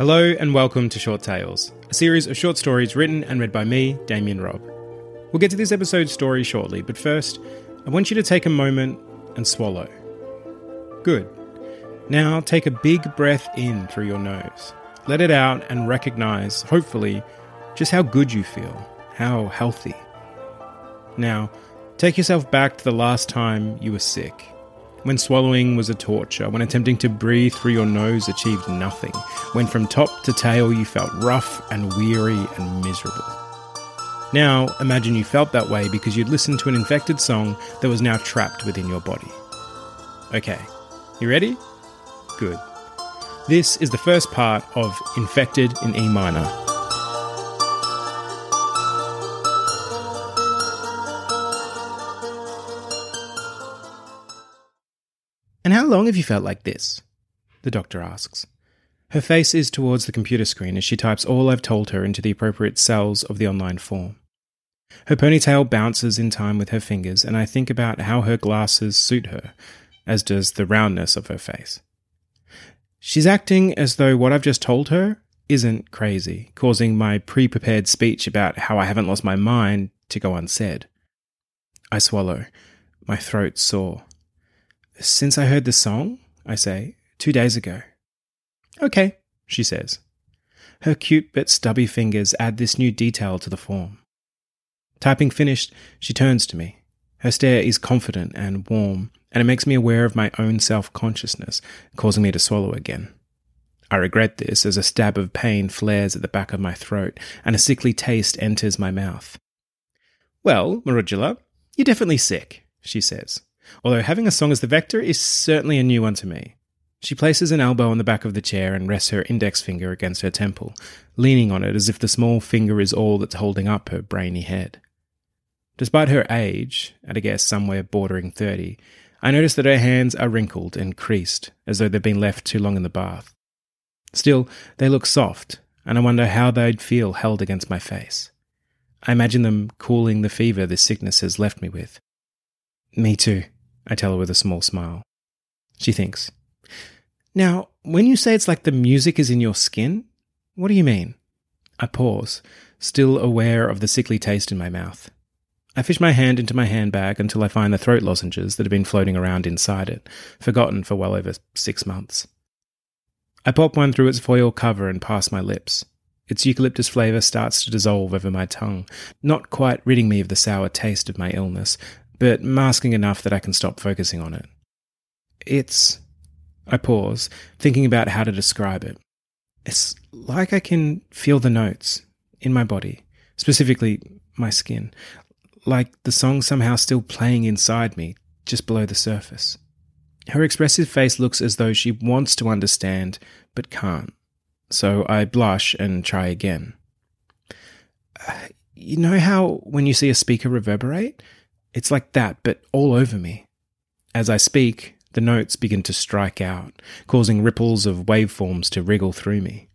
Hello and welcome to Short Tales, a series of short stories written and read by me, Damian Robb. We'll get to this episode's story shortly, but first, I want you to take a moment and swallow. Good. Now take a big breath in through your nose. Let it out and recognize, hopefully, just how good you feel, how healthy. Now, take yourself back to the last time you were sick. When swallowing was a torture, when attempting to breathe through your nose achieved nothing, when from top to tail you felt rough and weary and miserable. Now, imagine you felt that way because you'd listened to an infected song that was now trapped within your body. Okay, you ready? Good. This is the first part of Infected in E minor. Long have you felt like this? The doctor asks. Her face is towards the computer screen as she types all I've told her into the appropriate cells of the online form. Her ponytail bounces in time with her fingers, and I think about how her glasses suit her, as does the roundness of her face. She's acting as though what I've just told her isn't crazy, causing my pre prepared speech about how I haven't lost my mind to go unsaid. I swallow, my throat sore. Since I heard the song, I say, two days ago. Okay, she says. Her cute but stubby fingers add this new detail to the form. Typing finished, she turns to me. Her stare is confident and warm, and it makes me aware of my own self consciousness, causing me to swallow again. I regret this as a stab of pain flares at the back of my throat and a sickly taste enters my mouth. Well, Marugula, you're definitely sick, she says, although having a song as the vector is certainly a new one to me. She places an elbow on the back of the chair and rests her index finger against her temple, leaning on it as if the small finger is all that's holding up her brainy head. Despite her age, at a guess somewhere bordering 30, I notice that her hands are wrinkled and creased, as though they've been left too long in the bath. Still, they look soft, and I wonder how they'd feel held against my face. I imagine them cooling the fever this sickness has left me with. Me too, I tell her with a small smile. She thinks. Now, when you say it's like the music is in your skin, what do you mean? I pause, still aware of the sickly taste in my mouth. I fish my hand into my handbag until I find the throat lozenges that have been floating around inside it, forgotten for well over six months. I pop one through its foil cover and pass my lips. Its eucalyptus flavour starts to dissolve over my tongue, not quite ridding me of the sour taste of my illness, but masking enough that I can stop focusing on it. It's. I pause, thinking about how to describe it. It's like I can feel the notes in my body, specifically my skin, like the song somehow still playing inside me, just below the surface. Her expressive face looks as though she wants to understand, but can't. So I blush and try again. Uh, you know how when you see a speaker reverberate? It's like that, but all over me. As I speak, the notes begin to strike out, causing ripples of waveforms to wriggle through me.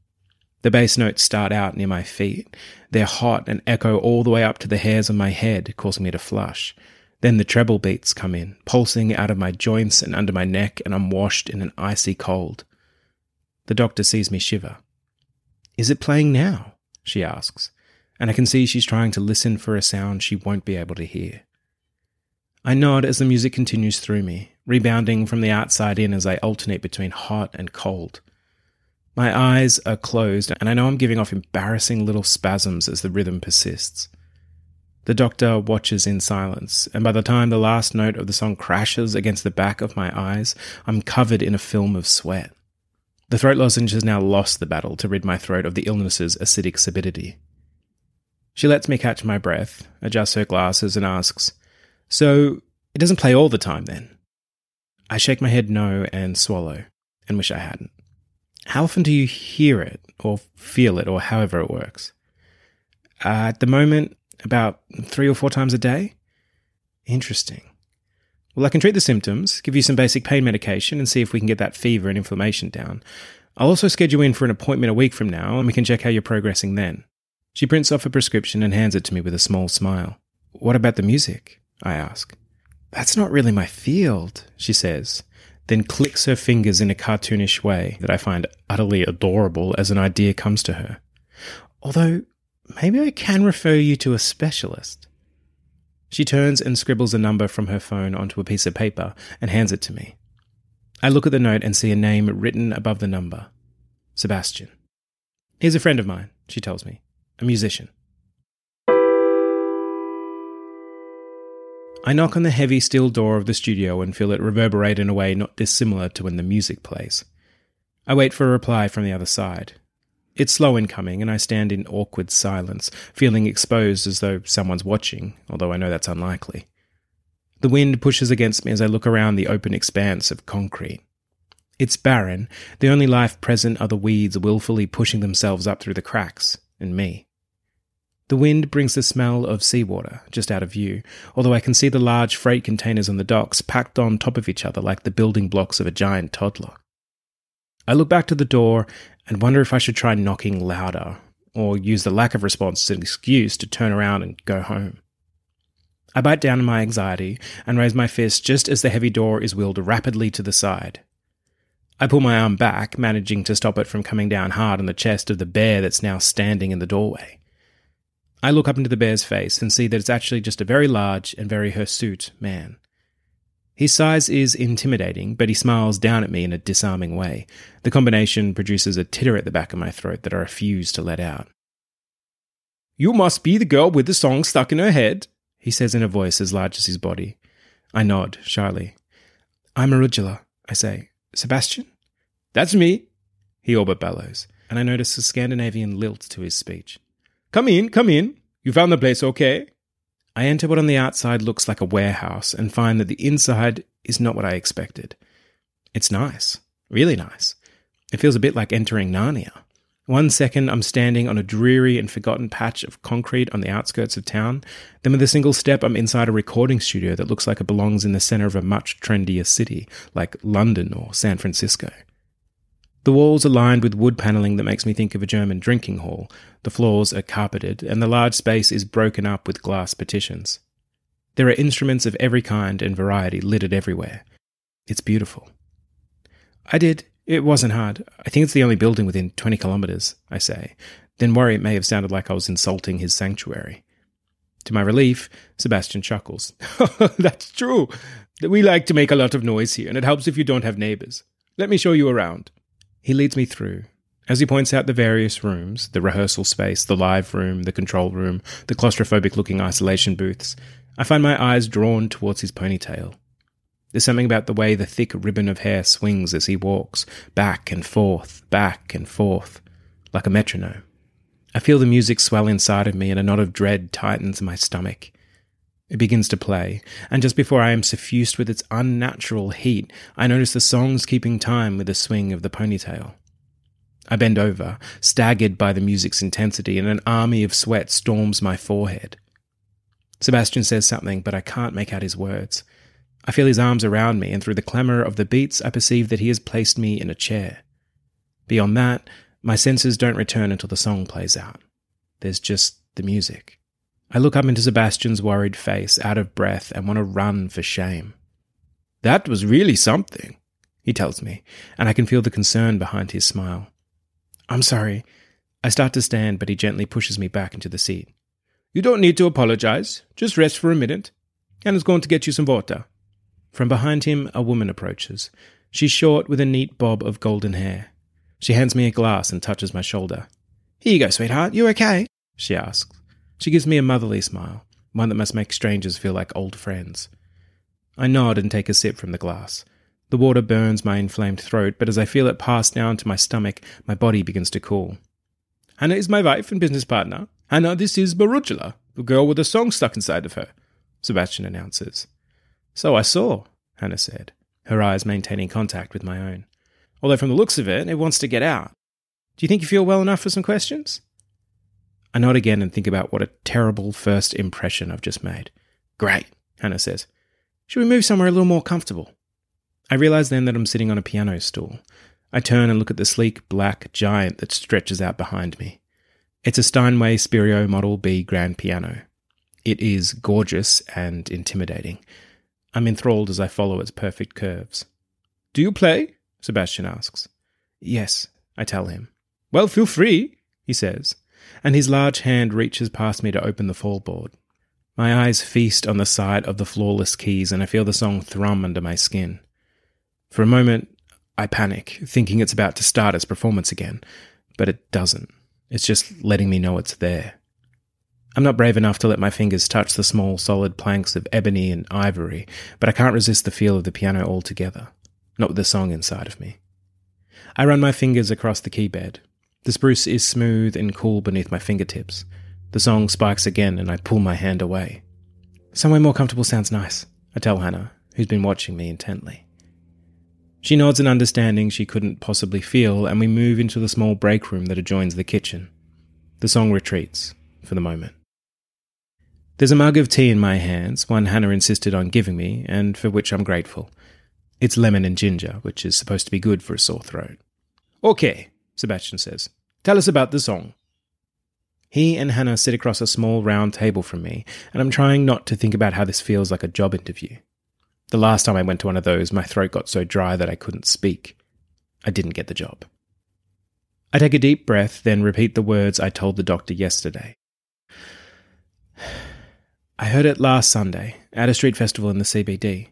The bass notes start out near my feet. They're hot and echo all the way up to the hairs on my head, causing me to flush. Then the treble beats come in, pulsing out of my joints and under my neck, and I'm washed in an icy cold. The doctor sees me shiver. Is it playing now? she asks, and I can see she's trying to listen for a sound she won't be able to hear. I nod as the music continues through me, rebounding from the outside in as I alternate between hot and cold. My eyes are closed, and I know I'm giving off embarrassing little spasms as the rhythm persists. The doctor watches in silence, and by the time the last note of the song crashes against the back of my eyes, I'm covered in a film of sweat. The throat lozenge has now lost the battle to rid my throat of the illness's acidic sapidity. She lets me catch my breath, adjusts her glasses, and asks, So, it doesn't play all the time then? I shake my head no and swallow, and wish I hadn't. How often do you hear it, or feel it, or however it works? Uh, at the moment, about three or four times a day? Interesting. Well, I can treat the symptoms, give you some basic pain medication, and see if we can get that fever and inflammation down. I'll also schedule in for an appointment a week from now, and we can check how you're progressing then. She prints off a prescription and hands it to me with a small smile. What about the music? I ask. That's not really my field, she says, then clicks her fingers in a cartoonish way that I find utterly adorable as an idea comes to her. Although Maybe I can refer you to a specialist. She turns and scribbles a number from her phone onto a piece of paper and hands it to me. I look at the note and see a name written above the number Sebastian. He's a friend of mine, she tells me, a musician. I knock on the heavy steel door of the studio and feel it reverberate in a way not dissimilar to when the music plays. I wait for a reply from the other side. It's slow in coming, and I stand in awkward silence, feeling exposed as though someone's watching, although I know that's unlikely. The wind pushes against me as I look around the open expanse of concrete. It's barren. The only life present are the weeds wilfully pushing themselves up through the cracks, and me. The wind brings the smell of seawater just out of view, although I can see the large freight containers on the docks packed on top of each other like the building blocks of a giant toddler. I look back to the door and wonder if I should try knocking louder or use the lack of response as an excuse to turn around and go home. I bite down on my anxiety and raise my fist just as the heavy door is wheeled rapidly to the side. I pull my arm back, managing to stop it from coming down hard on the chest of the bear that's now standing in the doorway. I look up into the bear's face and see that it's actually just a very large and very hirsute man. His size is intimidating, but he smiles down at me in a disarming way. The combination produces a titter at the back of my throat that I refuse to let out. You must be the girl with the song stuck in her head, he says in a voice as large as his body. I nod, shyly. I'm Arugula, I say. Sebastian? That's me, he all but bellows, and I notice a Scandinavian lilt to his speech. Come in, come in. You found the place okay? I enter what on the outside looks like a warehouse and find that the inside is not what I expected. It's nice, really nice. It feels a bit like entering Narnia. One second, I'm standing on a dreary and forgotten patch of concrete on the outskirts of town. Then, with a single step, I'm inside a recording studio that looks like it belongs in the center of a much trendier city, like London or San Francisco. The walls are lined with wood paneling that makes me think of a German drinking hall. The floors are carpeted, and the large space is broken up with glass partitions. There are instruments of every kind and variety littered everywhere. It's beautiful. I did. It wasn't hard. I think it's the only building within 20 kilometres, I say, then worry it may have sounded like I was insulting his sanctuary. To my relief, Sebastian chuckles. That's true. We like to make a lot of noise here, and it helps if you don't have neighbours. Let me show you around. He leads me through. As he points out the various rooms the rehearsal space, the live room, the control room, the claustrophobic looking isolation booths I find my eyes drawn towards his ponytail. There's something about the way the thick ribbon of hair swings as he walks, back and forth, back and forth, like a metronome. I feel the music swell inside of me, and a knot of dread tightens my stomach. It begins to play, and just before I am suffused with its unnatural heat, I notice the songs keeping time with the swing of the ponytail. I bend over, staggered by the music's intensity, and an army of sweat storms my forehead. Sebastian says something, but I can't make out his words. I feel his arms around me, and through the clamour of the beats, I perceive that he has placed me in a chair. Beyond that, my senses don't return until the song plays out. There's just the music. I look up into Sebastian's worried face, out of breath, and want to run for shame. That was really something, he tells me, and I can feel the concern behind his smile. I'm sorry. I start to stand, but he gently pushes me back into the seat. You don't need to apologize. Just rest for a minute. Hannah's going to get you some water. From behind him, a woman approaches. She's short with a neat bob of golden hair. She hands me a glass and touches my shoulder. Here you go, sweetheart. You okay? She asks. She gives me a motherly smile, one that must make strangers feel like old friends. I nod and take a sip from the glass. The water burns my inflamed throat, but as I feel it pass down to my stomach, my body begins to cool. Hannah is my wife and business partner. Hannah, this is Marugula, the girl with a song stuck inside of her, Sebastian announces. So I saw, Hannah said, her eyes maintaining contact with my own. Although from the looks of it, it wants to get out. Do you think you feel well enough for some questions? I nod again and think about what a terrible first impression I've just made. Great, Hannah says. Should we move somewhere a little more comfortable? I realize then that I'm sitting on a piano stool. I turn and look at the sleek black giant that stretches out behind me. It's a Steinway Spirio Model B grand piano. It is gorgeous and intimidating. I'm enthralled as I follow its perfect curves. Do you play? Sebastian asks. Yes, I tell him. Well, feel free, he says, and his large hand reaches past me to open the fallboard. My eyes feast on the sight of the flawless keys, and I feel the song thrum under my skin. For a moment, I panic, thinking it's about to start its performance again, but it doesn't. It's just letting me know it's there. I'm not brave enough to let my fingers touch the small, solid planks of ebony and ivory, but I can't resist the feel of the piano altogether, not with the song inside of me. I run my fingers across the keybed. The spruce is smooth and cool beneath my fingertips. The song spikes again, and I pull my hand away. Somewhere more comfortable sounds nice, I tell Hannah, who's been watching me intently. She nods an understanding she couldn't possibly feel, and we move into the small break room that adjoins the kitchen. The song retreats, for the moment. There's a mug of tea in my hands, one Hannah insisted on giving me, and for which I'm grateful. It's lemon and ginger, which is supposed to be good for a sore throat. Okay, Sebastian says. Tell us about the song. He and Hannah sit across a small round table from me, and I'm trying not to think about how this feels like a job interview. The last time I went to one of those, my throat got so dry that I couldn't speak. I didn't get the job. I take a deep breath, then repeat the words I told the doctor yesterday. I heard it last Sunday at a street festival in the CBD.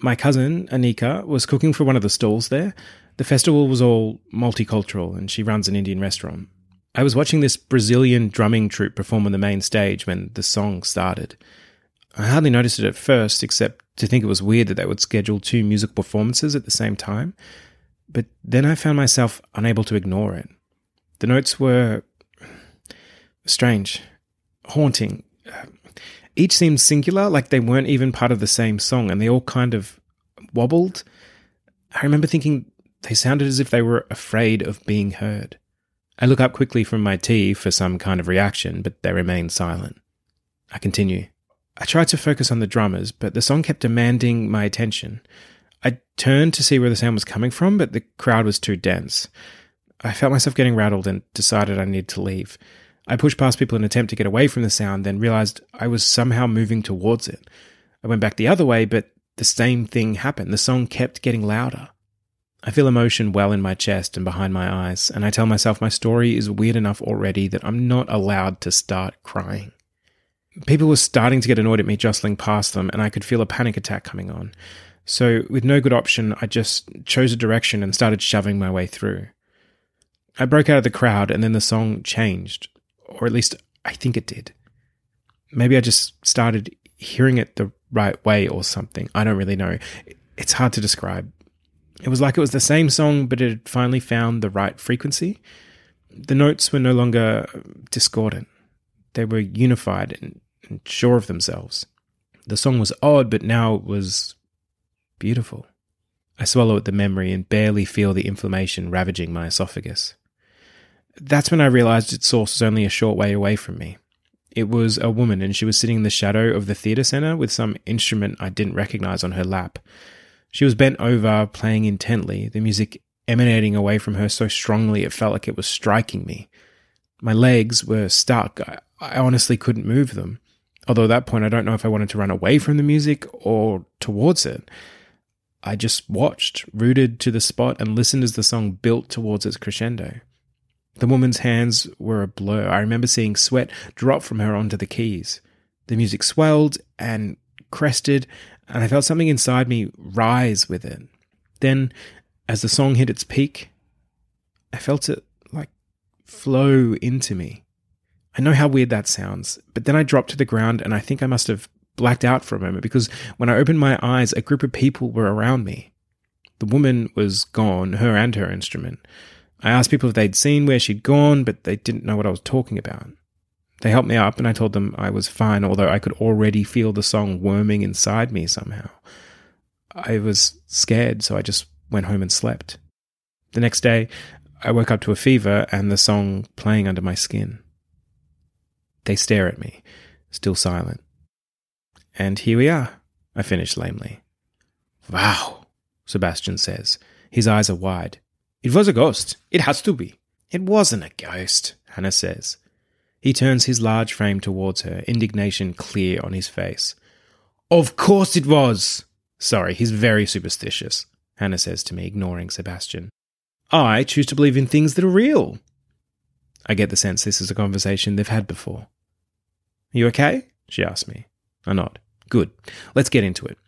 My cousin, Anika, was cooking for one of the stalls there. The festival was all multicultural, and she runs an Indian restaurant. I was watching this Brazilian drumming troupe perform on the main stage when the song started. I hardly noticed it at first, except to think it was weird that they would schedule two musical performances at the same time. But then I found myself unable to ignore it. The notes were strange, haunting, uh, each seemed singular, like they weren't even part of the same song, and they all kind of wobbled. I remember thinking they sounded as if they were afraid of being heard. I look up quickly from my tea for some kind of reaction, but they remain silent. I continue. I tried to focus on the drummers, but the song kept demanding my attention. I turned to see where the sound was coming from, but the crowd was too dense. I felt myself getting rattled and decided I needed to leave. I pushed past people in an attempt to get away from the sound, then realized I was somehow moving towards it. I went back the other way, but the same thing happened. The song kept getting louder. I feel emotion well in my chest and behind my eyes, and I tell myself my story is weird enough already that I'm not allowed to start crying. People were starting to get annoyed at me jostling past them, and I could feel a panic attack coming on. So, with no good option, I just chose a direction and started shoving my way through. I broke out of the crowd, and then the song changed or at least I think it did. Maybe I just started hearing it the right way or something. I don't really know. It's hard to describe. It was like it was the same song, but it had finally found the right frequency. The notes were no longer discordant, they were unified and, and sure of themselves. The song was odd, but now it was beautiful. I swallow at the memory and barely feel the inflammation ravaging my esophagus. That's when I realized its source was only a short way away from me. It was a woman, and she was sitting in the shadow of the theatre centre with some instrument I didn't recognize on her lap. She was bent over, playing intently, the music emanating away from her so strongly it felt like it was striking me. My legs were stuck. I, I honestly couldn't move them. Although at that point, I don't know if I wanted to run away from the music or towards it. I just watched, rooted to the spot, and listened as the song built towards its crescendo. The woman's hands were a blur. I remember seeing sweat drop from her onto the keys. The music swelled and crested and I felt something inside me rise with it. Then, as the song hit its peak, I felt it like flow into me. I know how weird that sounds, but then I dropped to the ground and I think I must have blacked out for a moment because when I opened my eyes, a group of people were around me. The woman was gone, her and her instrument. I asked people if they'd seen where she'd gone, but they didn't know what I was talking about. They helped me up, and I told them I was fine, although I could already feel the song worming inside me somehow. I was scared, so I just went home and slept. The next day, I woke up to a fever and the song playing under my skin. They stare at me, still silent. And here we are, I finish lamely. Wow, Sebastian says. His eyes are wide. It was a ghost. It has to be. It wasn't a ghost, Hannah says. He turns his large frame towards her, indignation clear on his face. Of course it was! Sorry, he's very superstitious, Hannah says to me, ignoring Sebastian. I choose to believe in things that are real. I get the sense this is a conversation they've had before. Are you okay? She asks me. I nod. Good. Let's get into it.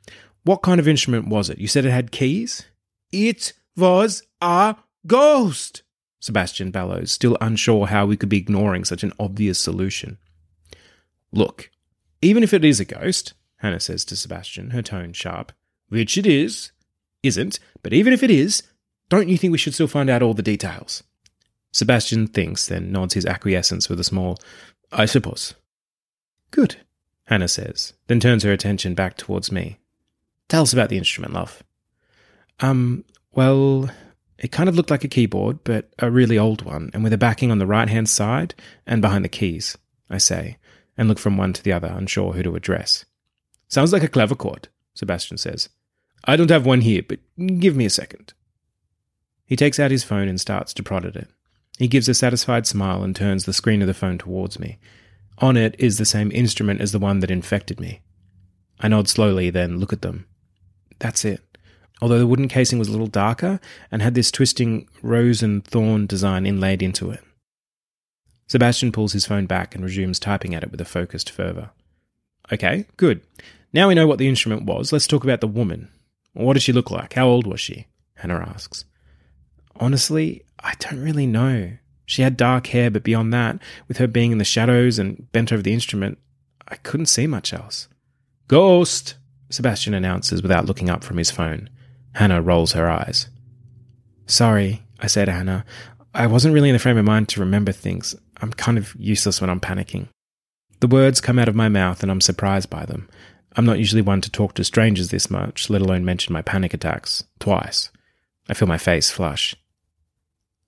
What kind of instrument was it? You said it had keys? It was a ghost! Sebastian bellows, still unsure how we could be ignoring such an obvious solution. Look, even if it is a ghost, Hannah says to Sebastian, her tone sharp, which it is, isn't, but even if it is, don't you think we should still find out all the details? Sebastian thinks, then nods his acquiescence with a small, I suppose. Good, Hannah says, then turns her attention back towards me. Tell us about the instrument, love. Um, well, it kind of looked like a keyboard, but a really old one, and with a backing on the right hand side and behind the keys, I say, and look from one to the other, unsure who to address. Sounds like a clavichord, Sebastian says. I don't have one here, but give me a second. He takes out his phone and starts to prod at it. He gives a satisfied smile and turns the screen of the phone towards me. On it is the same instrument as the one that infected me. I nod slowly, then look at them. That's it although the wooden casing was a little darker and had this twisting rose and thorn design inlaid into it. Sebastian pulls his phone back and resumes typing at it with a focused fervour. Okay, good. Now we know what the instrument was, let's talk about the woman. What did she look like? How old was she? Hannah asks. Honestly, I don't really know. She had dark hair, but beyond that, with her being in the shadows and bent over the instrument, I couldn't see much else. Ghost! Sebastian announces without looking up from his phone. Hannah rolls her eyes. Sorry, I say to Hannah. I wasn't really in the frame of mind to remember things. I'm kind of useless when I'm panicking. The words come out of my mouth and I'm surprised by them. I'm not usually one to talk to strangers this much, let alone mention my panic attacks. Twice. I feel my face flush.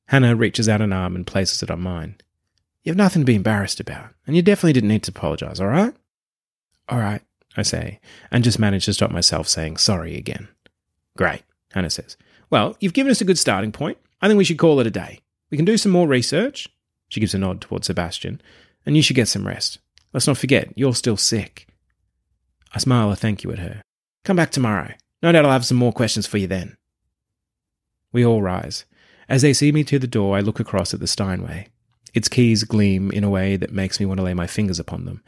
Hannah reaches out an arm and places it on mine. You have nothing to be embarrassed about, and you definitely didn't need to apologize, all right? All right, I say, and just manage to stop myself saying sorry again. Great, Hannah says. Well, you've given us a good starting point. I think we should call it a day. We can do some more research. She gives a nod towards Sebastian. And you should get some rest. Let's not forget, you're still sick. I smile a thank you at her. Come back tomorrow. No doubt I'll have some more questions for you then. We all rise. As they see me to the door, I look across at the Steinway. Its keys gleam in a way that makes me want to lay my fingers upon them.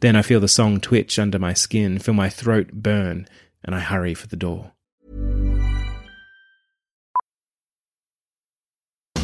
Then I feel the song twitch under my skin, feel my throat burn, and I hurry for the door.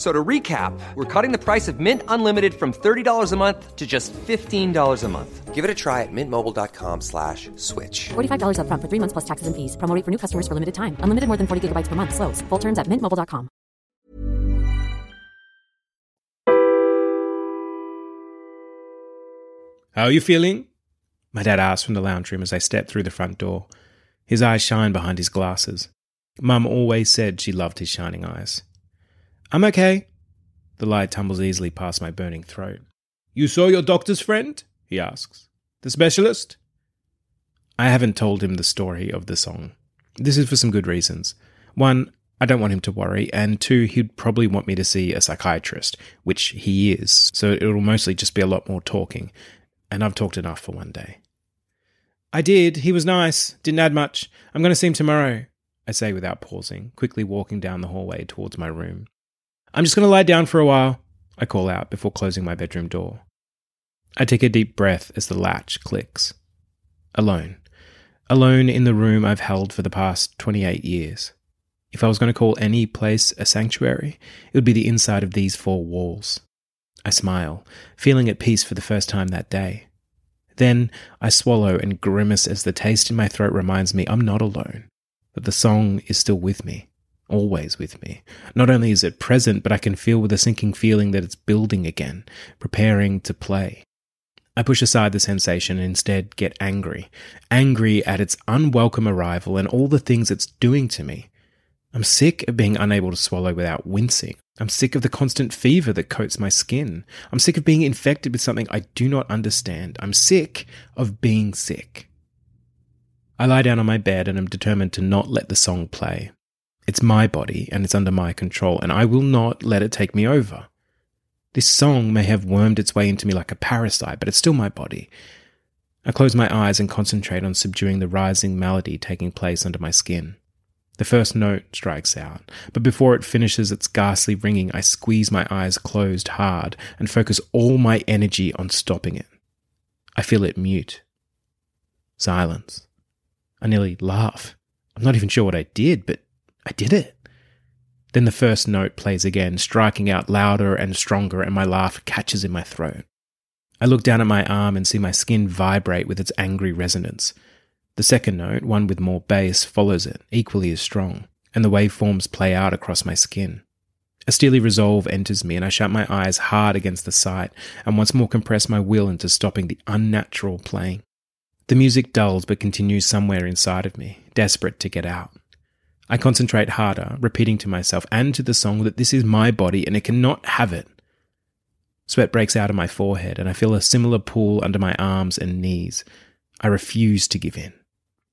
F- So to recap, we're cutting the price of Mint Unlimited from $30 a month to just $15 a month. Give it a try at mintmobile.com slash switch. $45 upfront for three months plus taxes and fees. Promo rate for new customers for limited time. Unlimited more than 40 gigabytes per month. Slows. Full terms at mintmobile.com. How are you feeling? My dad asked from the lounge room as I stepped through the front door. His eyes shine behind his glasses. Mum always said she loved his shining eyes. I'm okay. The lie tumbles easily past my burning throat. You saw your doctor's friend? He asks. The specialist? I haven't told him the story of the song. This is for some good reasons. One, I don't want him to worry, and two, he'd probably want me to see a psychiatrist, which he is, so it'll mostly just be a lot more talking, and I've talked enough for one day. I did. He was nice. Didn't add much. I'm going to see him tomorrow, I say without pausing, quickly walking down the hallway towards my room. I'm just going to lie down for a while, I call out before closing my bedroom door. I take a deep breath as the latch clicks. Alone. Alone in the room I've held for the past 28 years. If I was going to call any place a sanctuary, it would be the inside of these four walls. I smile, feeling at peace for the first time that day. Then I swallow and grimace as the taste in my throat reminds me I'm not alone, that the song is still with me, always with me. Not only is it present, but I can feel with a sinking feeling that it's building again, preparing to play. I push aside the sensation and instead get angry. Angry at its unwelcome arrival and all the things it's doing to me. I'm sick of being unable to swallow without wincing. I'm sick of the constant fever that coats my skin. I'm sick of being infected with something I do not understand. I'm sick of being sick. I lie down on my bed and am determined to not let the song play. It's my body and it's under my control, and I will not let it take me over. This song may have wormed its way into me like a parasite, but it's still my body. I close my eyes and concentrate on subduing the rising melody taking place under my skin. The first note strikes out, but before it finishes its ghastly ringing, I squeeze my eyes closed hard and focus all my energy on stopping it. I feel it mute. Silence. I nearly laugh. I'm not even sure what I did, but I did it. Then the first note plays again, striking out louder and stronger, and my laugh catches in my throat. I look down at my arm and see my skin vibrate with its angry resonance. The second note, one with more bass, follows it, equally as strong, and the waveforms play out across my skin. A steely resolve enters me, and I shut my eyes hard against the sight and once more compress my will into stopping the unnatural playing. The music dulls but continues somewhere inside of me, desperate to get out. I concentrate harder, repeating to myself and to the song that this is my body and it cannot have it. Sweat breaks out of my forehead, and I feel a similar pull under my arms and knees. I refuse to give in.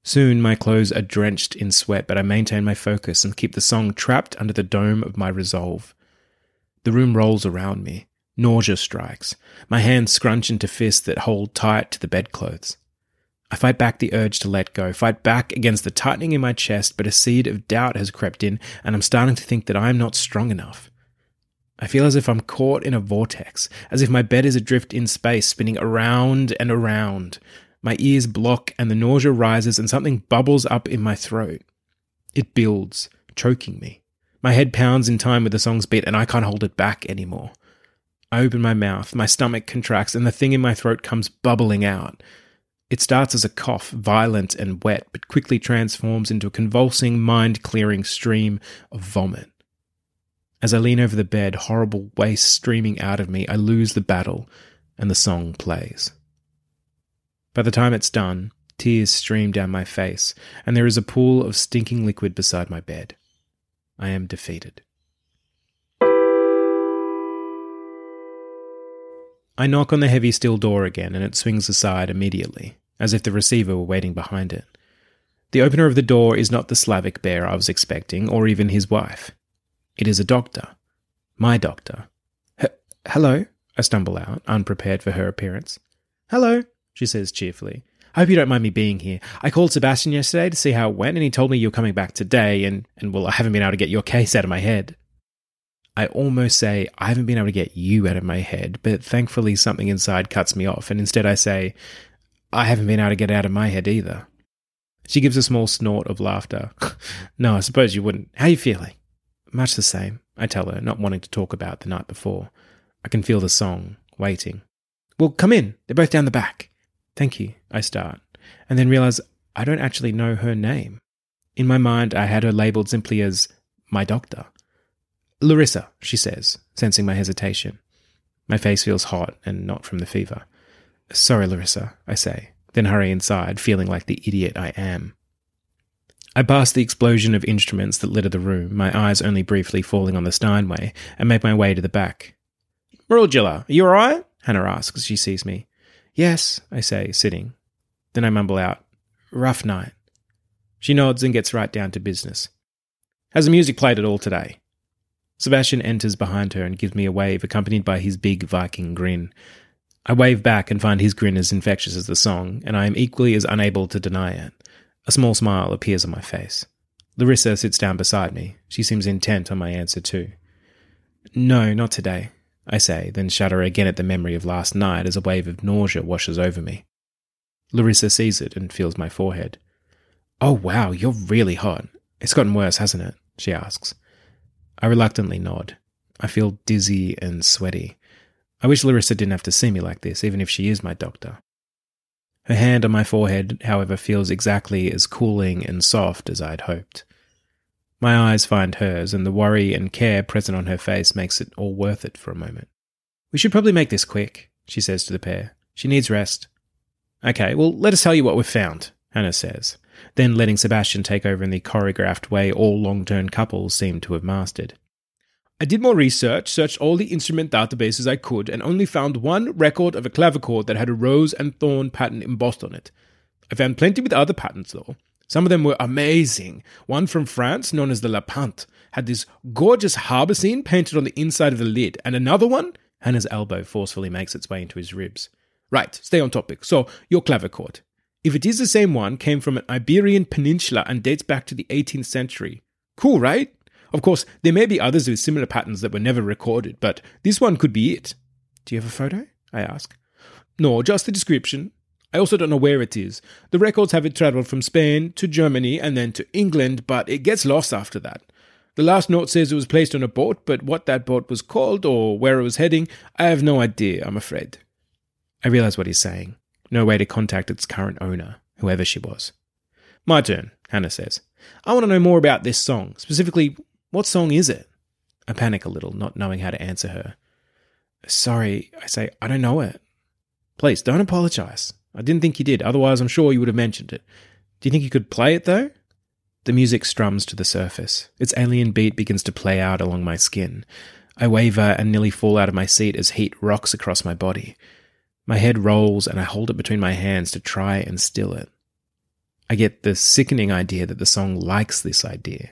Soon my clothes are drenched in sweat, but I maintain my focus and keep the song trapped under the dome of my resolve. The room rolls around me. Nausea strikes. My hands scrunch into fists that hold tight to the bedclothes. I fight back the urge to let go, fight back against the tightening in my chest, but a seed of doubt has crept in, and I'm starting to think that I am not strong enough. I feel as if I'm caught in a vortex, as if my bed is adrift in space, spinning around and around. My ears block, and the nausea rises, and something bubbles up in my throat. It builds, choking me. My head pounds in time with the song's beat, and I can't hold it back anymore. I open my mouth, my stomach contracts, and the thing in my throat comes bubbling out. It starts as a cough, violent and wet, but quickly transforms into a convulsing, mind clearing stream of vomit. As I lean over the bed, horrible waste streaming out of me, I lose the battle, and the song plays. By the time it's done, tears stream down my face, and there is a pool of stinking liquid beside my bed. I am defeated. I knock on the heavy steel door again, and it swings aside immediately, as if the receiver were waiting behind it. The opener of the door is not the Slavic bear I was expecting, or even his wife. It is a doctor. My doctor. H- Hello, I stumble out, unprepared for her appearance. Hello, she says cheerfully. I hope you don't mind me being here. I called Sebastian yesterday to see how it went, and he told me you're coming back today, and, and well, I haven't been able to get your case out of my head. I almost say, I haven't been able to get you out of my head, but thankfully something inside cuts me off, and instead I say, I haven't been able to get out of my head either. She gives a small snort of laughter. no, I suppose you wouldn't. How are you feeling? Much the same, I tell her, not wanting to talk about the night before. I can feel the song, waiting. Well, come in. They're both down the back. Thank you, I start, and then realize I don't actually know her name. In my mind, I had her labeled simply as my doctor. Larissa, she says, sensing my hesitation. My face feels hot and not from the fever. Sorry, Larissa, I say, then hurry inside, feeling like the idiot I am. I pass the explosion of instruments that litter the room, my eyes only briefly falling on the Steinway, and make my way to the back. Marugula, are you alright? Hannah asks as she sees me. Yes, I say, sitting. Then I mumble out, Rough night. She nods and gets right down to business. Has the music played at all today? Sebastian enters behind her and gives me a wave, accompanied by his big Viking grin. I wave back and find his grin as infectious as the song, and I am equally as unable to deny it. A small smile appears on my face. Larissa sits down beside me. She seems intent on my answer, too. No, not today, I say, then shudder again at the memory of last night as a wave of nausea washes over me. Larissa sees it and feels my forehead. Oh, wow, you're really hot. It's gotten worse, hasn't it? she asks. I reluctantly nod. I feel dizzy and sweaty. I wish Larissa didn't have to see me like this, even if she is my doctor. Her hand on my forehead, however, feels exactly as cooling and soft as I had hoped. My eyes find hers, and the worry and care present on her face makes it all worth it for a moment. We should probably make this quick, she says to the pair. She needs rest. Okay, well, let us tell you what we've found, Hannah says then letting Sebastian take over in the choreographed way all long term couples seem to have mastered. I did more research, searched all the instrument databases I could, and only found one record of a clavichord that had a rose and thorn pattern embossed on it. I found plenty with other patterns, though. Some of them were amazing. One from France, known as the Lapante, had this gorgeous harbour scene painted on the inside of the lid, and another one, Hannah's elbow forcefully makes its way into his ribs. Right, stay on topic. So, your clavichord if it is the same one, came from an Iberian peninsula and dates back to the 18th century. Cool, right? Of course, there may be others with similar patterns that were never recorded, but this one could be it. Do you have a photo? I ask. No, just the description. I also don't know where it is. The records have it traveled from Spain to Germany and then to England, but it gets lost after that. The last note says it was placed on a boat, but what that boat was called or where it was heading, I have no idea, I'm afraid. I realize what he's saying. No way to contact its current owner, whoever she was. My turn, Hannah says. I want to know more about this song. Specifically, what song is it? I panic a little, not knowing how to answer her. Sorry, I say, I don't know it. Please, don't apologize. I didn't think you did, otherwise, I'm sure you would have mentioned it. Do you think you could play it, though? The music strums to the surface. Its alien beat begins to play out along my skin. I waver and nearly fall out of my seat as heat rocks across my body. My head rolls and I hold it between my hands to try and still it. I get the sickening idea that the song likes this idea,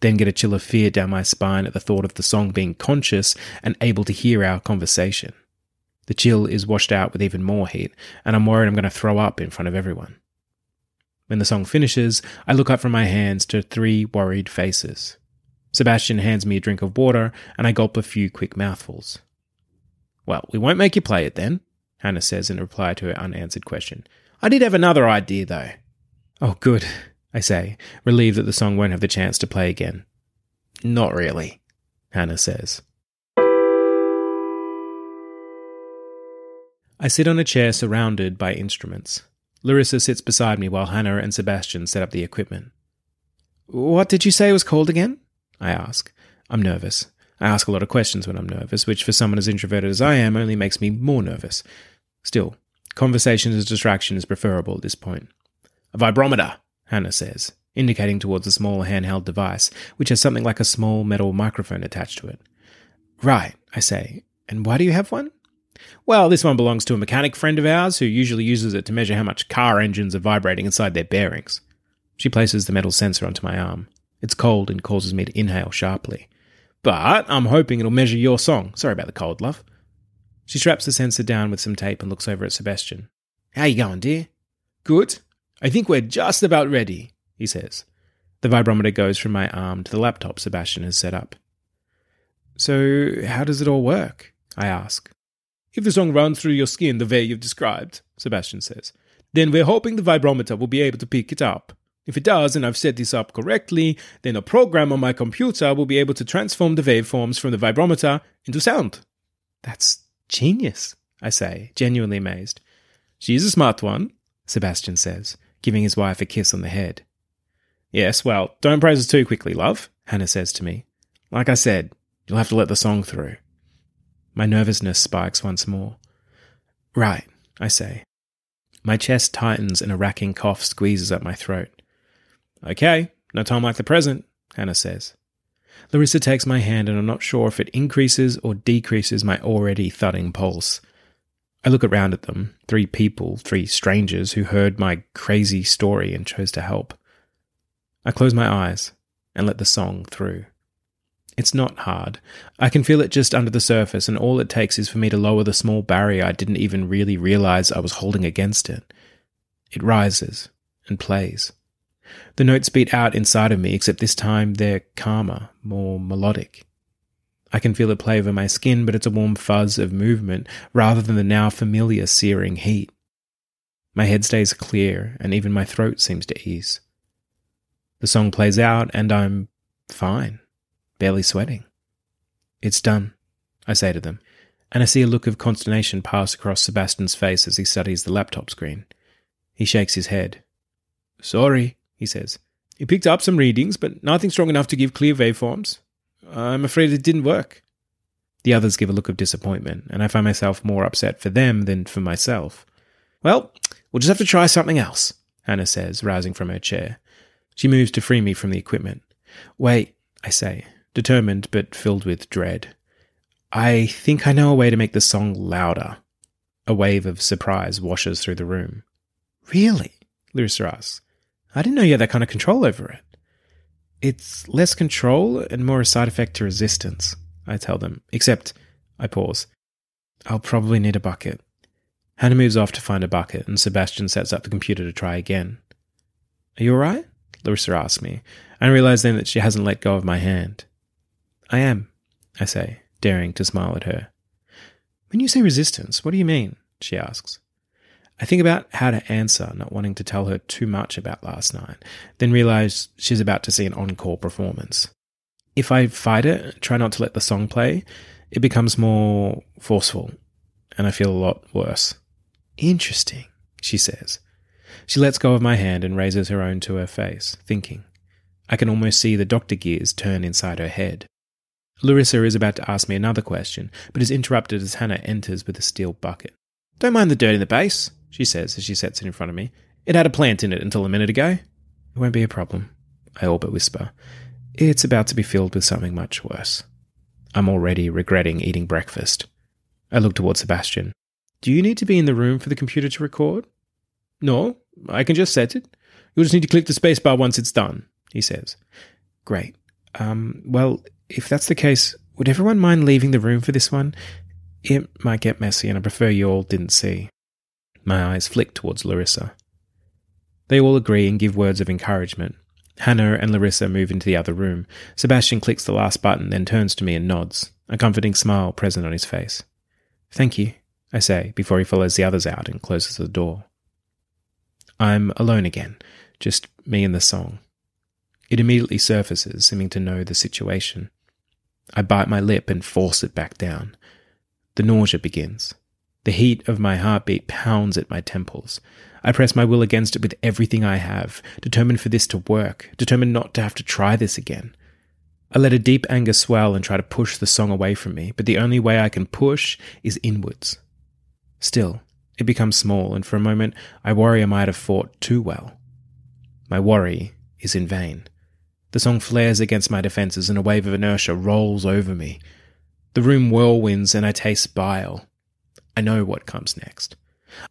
then get a chill of fear down my spine at the thought of the song being conscious and able to hear our conversation. The chill is washed out with even more heat, and I'm worried I'm going to throw up in front of everyone. When the song finishes, I look up from my hands to three worried faces. Sebastian hands me a drink of water, and I gulp a few quick mouthfuls. Well, we won't make you play it then, Hannah says in reply to her unanswered question. I did have another idea, though. Oh, good, I say, relieved that the song won't have the chance to play again. Not really, Hannah says. I sit on a chair surrounded by instruments. Larissa sits beside me while Hannah and Sebastian set up the equipment. What did you say was called again? I ask. I'm nervous. I ask a lot of questions when I'm nervous, which for someone as introverted as I am only makes me more nervous. Still, conversation as distraction is preferable at this point. A vibrometer, Hannah says, indicating towards a small handheld device, which has something like a small metal microphone attached to it. Right, I say. And why do you have one? Well, this one belongs to a mechanic friend of ours who usually uses it to measure how much car engines are vibrating inside their bearings. She places the metal sensor onto my arm. It's cold and causes me to inhale sharply. But I'm hoping it'll measure your song. Sorry about the cold, love. She straps the sensor down with some tape and looks over at Sebastian. How you going, dear? Good. I think we're just about ready, he says. The vibrometer goes from my arm to the laptop Sebastian has set up. So, how does it all work? I ask. If the song runs through your skin the way you've described, Sebastian says, then we're hoping the vibrometer will be able to pick it up. If it does, and I've set this up correctly, then a program on my computer will be able to transform the waveforms from the vibrometer into sound. That's genius, I say, genuinely amazed. She's a smart one, Sebastian says, giving his wife a kiss on the head. Yes, well, don't praise us too quickly, love, Hannah says to me. Like I said, you'll have to let the song through. My nervousness spikes once more. Right, I say. My chest tightens and a racking cough squeezes at my throat. Okay, no time like the present, Hannah says. Larissa takes my hand, and I'm not sure if it increases or decreases my already thudding pulse. I look around at them three people, three strangers who heard my crazy story and chose to help. I close my eyes and let the song through. It's not hard. I can feel it just under the surface, and all it takes is for me to lower the small barrier I didn't even really realize I was holding against it. It rises and plays. The notes beat out inside of me, except this time they're calmer, more melodic. I can feel it play over my skin, but it's a warm fuzz of movement rather than the now familiar searing heat. My head stays clear, and even my throat seems to ease. The song plays out, and I'm fine, barely sweating. It's done, I say to them, and I see a look of consternation pass across Sebastian's face as he studies the laptop screen. He shakes his head. Sorry, he says. He picked up some readings, but nothing strong enough to give clear waveforms. I'm afraid it didn't work. The others give a look of disappointment, and I find myself more upset for them than for myself. Well, we'll just have to try something else, Hannah says, rousing from her chair. She moves to free me from the equipment. Wait, I say, determined but filled with dread. I think I know a way to make the song louder. A wave of surprise washes through the room. Really? Larissa asks. I didn't know you had that kind of control over it. It's less control and more a side effect to resistance, I tell them. Except, I pause. I'll probably need a bucket. Hannah moves off to find a bucket, and Sebastian sets up the computer to try again. Are you alright? Larissa asks me, I realize then that she hasn't let go of my hand. I am, I say, daring to smile at her. When you say resistance, what do you mean? she asks. I think about how to answer, not wanting to tell her too much about last night, then realize she's about to see an encore performance. If I fight it, try not to let the song play, it becomes more forceful, and I feel a lot worse. Interesting, she says. She lets go of my hand and raises her own to her face, thinking. I can almost see the doctor gears turn inside her head. Larissa is about to ask me another question, but is interrupted as Hannah enters with a steel bucket. Don't mind the dirt in the base, she says as she sets it in front of me. It had a plant in it until a minute ago. It won't be a problem, I all but whisper. It's about to be filled with something much worse. I'm already regretting eating breakfast. I look towards Sebastian. Do you need to be in the room for the computer to record? No, I can just set it. You'll just need to click the spacebar once it's done, he says. Great. Um, well, if that's the case, would everyone mind leaving the room for this one? It might get messy, and I prefer you all didn't see. My eyes flick towards Larissa. They all agree and give words of encouragement. Hannah and Larissa move into the other room. Sebastian clicks the last button, then turns to me and nods, a comforting smile present on his face. Thank you, I say, before he follows the others out and closes the door. I'm alone again, just me and the song. It immediately surfaces, seeming to know the situation. I bite my lip and force it back down. The nausea begins. The heat of my heartbeat pounds at my temples. I press my will against it with everything I have, determined for this to work, determined not to have to try this again. I let a deep anger swell and try to push the song away from me, but the only way I can push is inwards. Still, it becomes small, and for a moment I worry I might have fought too well. My worry is in vain. The song flares against my defenses, and a wave of inertia rolls over me. The room whirlwinds, and I taste bile. I know what comes next.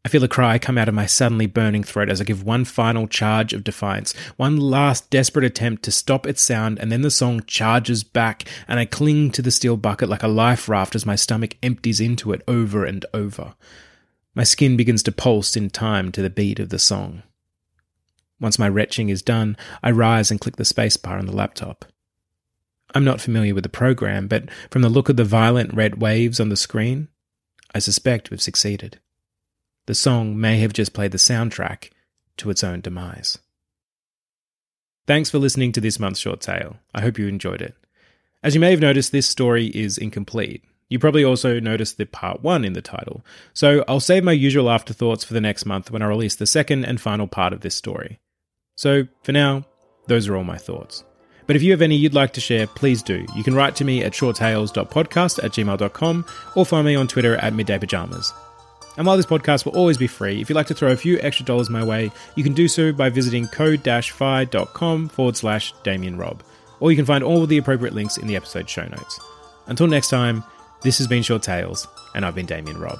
I feel a cry come out of my suddenly burning throat as I give one final charge of defiance, one last desperate attempt to stop its sound, and then the song charges back, and I cling to the steel bucket like a life raft as my stomach empties into it over and over. My skin begins to pulse in time to the beat of the song. Once my retching is done, I rise and click the spacebar on the laptop. I'm not familiar with the program, but from the look of the violent red waves on the screen, I suspect we've succeeded. The song may have just played the soundtrack to its own demise. Thanks for listening to this month's short tale. I hope you enjoyed it. As you may have noticed, this story is incomplete. You probably also noticed the part 1 in the title, so I'll save my usual afterthoughts for the next month when I release the second and final part of this story. So, for now, those are all my thoughts. But if you have any you'd like to share, please do. You can write to me at shorttales.podcast at gmail.com or find me on Twitter at midday pajamas. And while this podcast will always be free, if you'd like to throw a few extra dollars my way, you can do so by visiting ko-fi.com forward slash Damian Robb. Or you can find all the appropriate links in the episode show notes. Until next time, this has been Short Tales, and I've been Damian Robb.